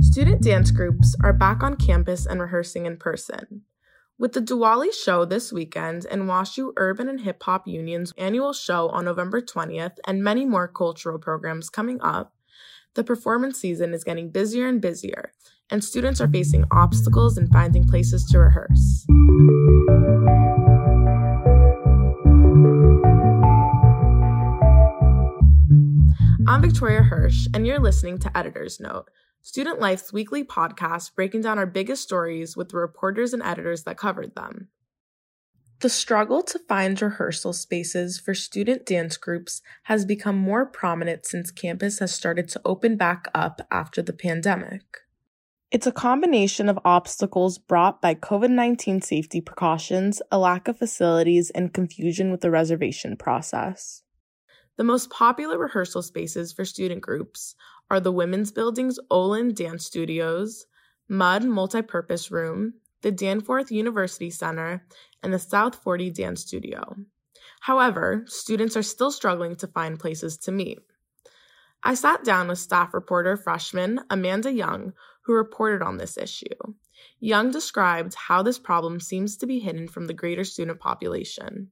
Student dance groups are back on campus and rehearsing in person. With the Diwali show this weekend and WashU Urban and Hip Hop Union's annual show on November 20th and many more cultural programs coming up, the performance season is getting busier and busier, and students are facing obstacles in finding places to rehearse. I'm Victoria Hirsch, and you're listening to Editor's Note, Student Life's weekly podcast breaking down our biggest stories with the reporters and editors that covered them. The struggle to find rehearsal spaces for student dance groups has become more prominent since campus has started to open back up after the pandemic. It's a combination of obstacles brought by COVID 19 safety precautions, a lack of facilities, and confusion with the reservation process. The most popular rehearsal spaces for student groups are the Women's Building's Olin Dance Studios, Mudd Multipurpose Room, the Danforth University Center, and the South 40 Dance Studio. However, students are still struggling to find places to meet. I sat down with staff reporter freshman Amanda Young, who reported on this issue. Young described how this problem seems to be hidden from the greater student population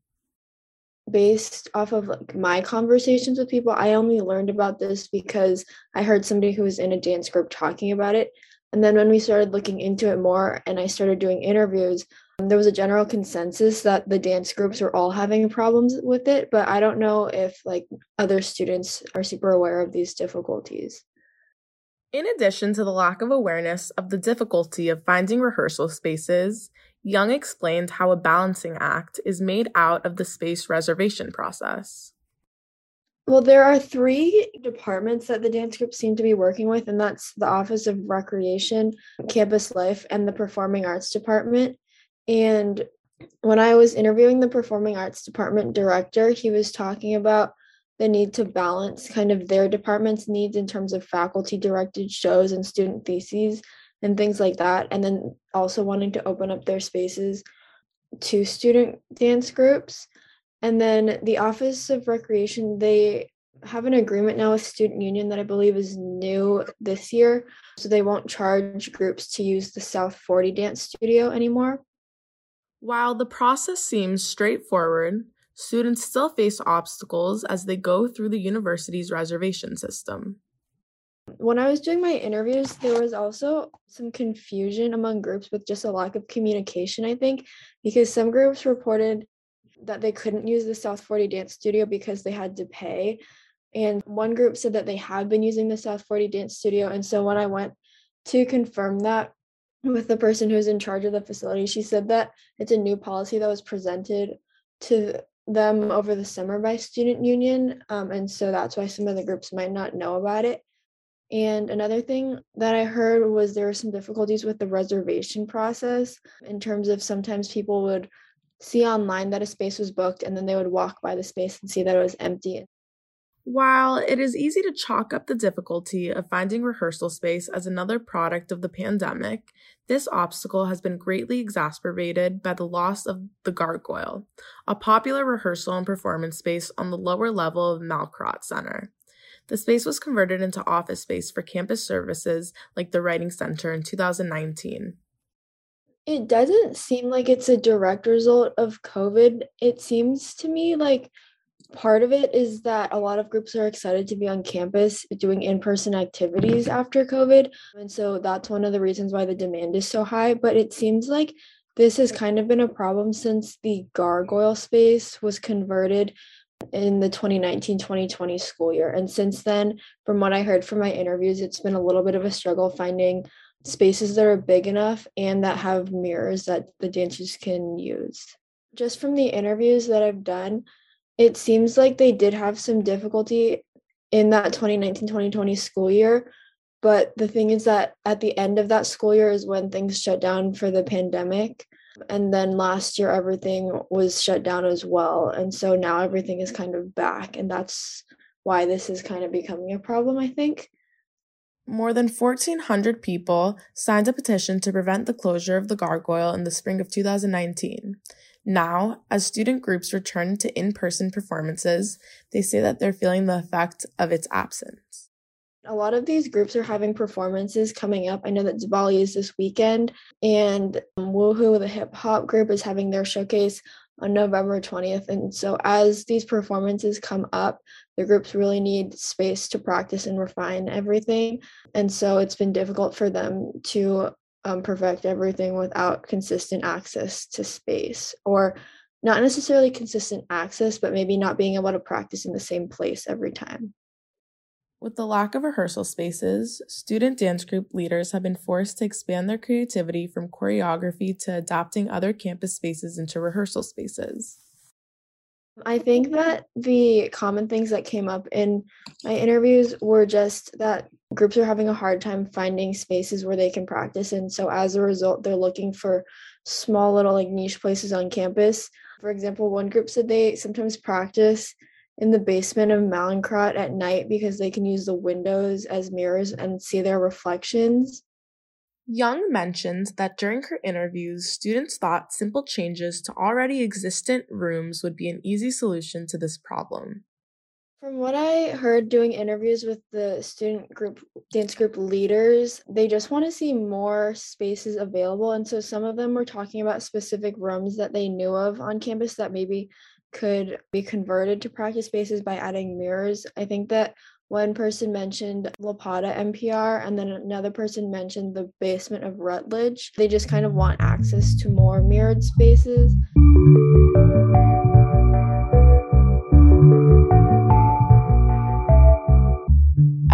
based off of like my conversations with people i only learned about this because i heard somebody who was in a dance group talking about it and then when we started looking into it more and i started doing interviews Um, there was a general consensus that the dance groups were all having problems with it but i don't know if like other students are super aware of these difficulties in addition to the lack of awareness of the difficulty of finding rehearsal spaces Young explained how a balancing act is made out of the space reservation process. Well, there are three departments that the dance group seem to be working with, and that's the Office of Recreation, Campus Life, and the Performing Arts Department. And when I was interviewing the Performing Arts Department director, he was talking about the need to balance kind of their department's needs in terms of faculty directed shows and student theses and things like that. And then also wanting to open up their spaces to student dance groups. And then the Office of Recreation, they have an agreement now with Student Union that I believe is new this year. So they won't charge groups to use the South 40 Dance Studio anymore. While the process seems straightforward, students still face obstacles as they go through the university's reservation system. When I was doing my interviews, there was also some confusion among groups with just a lack of communication, I think, because some groups reported that they couldn't use the South 40 Dance Studio because they had to pay. And one group said that they had been using the South 40 Dance Studio. And so when I went to confirm that with the person who's in charge of the facility, she said that it's a new policy that was presented to them over the summer by Student Union. Um, and so that's why some of the groups might not know about it. And another thing that I heard was there were some difficulties with the reservation process in terms of sometimes people would see online that a space was booked and then they would walk by the space and see that it was empty. While it is easy to chalk up the difficulty of finding rehearsal space as another product of the pandemic, this obstacle has been greatly exacerbated by the loss of the Gargoyle, a popular rehearsal and performance space on the lower level of Mallinckrodt Center. The space was converted into office space for campus services like the Writing Center in 2019. It doesn't seem like it's a direct result of COVID. It seems to me like part of it is that a lot of groups are excited to be on campus doing in person activities after COVID. And so that's one of the reasons why the demand is so high. But it seems like this has kind of been a problem since the gargoyle space was converted in the 2019-2020 school year and since then from what i heard from my interviews it's been a little bit of a struggle finding spaces that are big enough and that have mirrors that the dancers can use just from the interviews that i've done it seems like they did have some difficulty in that 2019-2020 school year but the thing is that at the end of that school year is when things shut down for the pandemic and then last year, everything was shut down as well. And so now everything is kind of back. And that's why this is kind of becoming a problem, I think. More than 1,400 people signed a petition to prevent the closure of the gargoyle in the spring of 2019. Now, as student groups return to in person performances, they say that they're feeling the effect of its absence. A lot of these groups are having performances coming up. I know that Diwali is this weekend, and um, Woohoo, the hip hop group, is having their showcase on November 20th. And so, as these performances come up, the groups really need space to practice and refine everything. And so, it's been difficult for them to um, perfect everything without consistent access to space or not necessarily consistent access, but maybe not being able to practice in the same place every time. With the lack of rehearsal spaces, student dance group leaders have been forced to expand their creativity from choreography to adapting other campus spaces into rehearsal spaces. I think that the common things that came up in my interviews were just that groups are having a hard time finding spaces where they can practice. And so as a result, they're looking for small little like niche places on campus. For example, one group said they sometimes practice in the basement of Mallinckrodt at night because they can use the windows as mirrors and see their reflections. Young mentioned that during her interviews, students thought simple changes to already existent rooms would be an easy solution to this problem. From what I heard doing interviews with the student group dance group leaders, they just want to see more spaces available. And so some of them were talking about specific rooms that they knew of on campus that maybe could be converted to practice spaces by adding mirrors. I think that one person mentioned Lopata MPR, and then another person mentioned the basement of Rutledge. They just kind of want access to more mirrored spaces.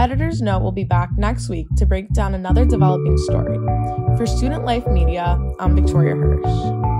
Editor's Note will be back next week to break down another developing story. For Student Life Media, I'm Victoria Hirsch.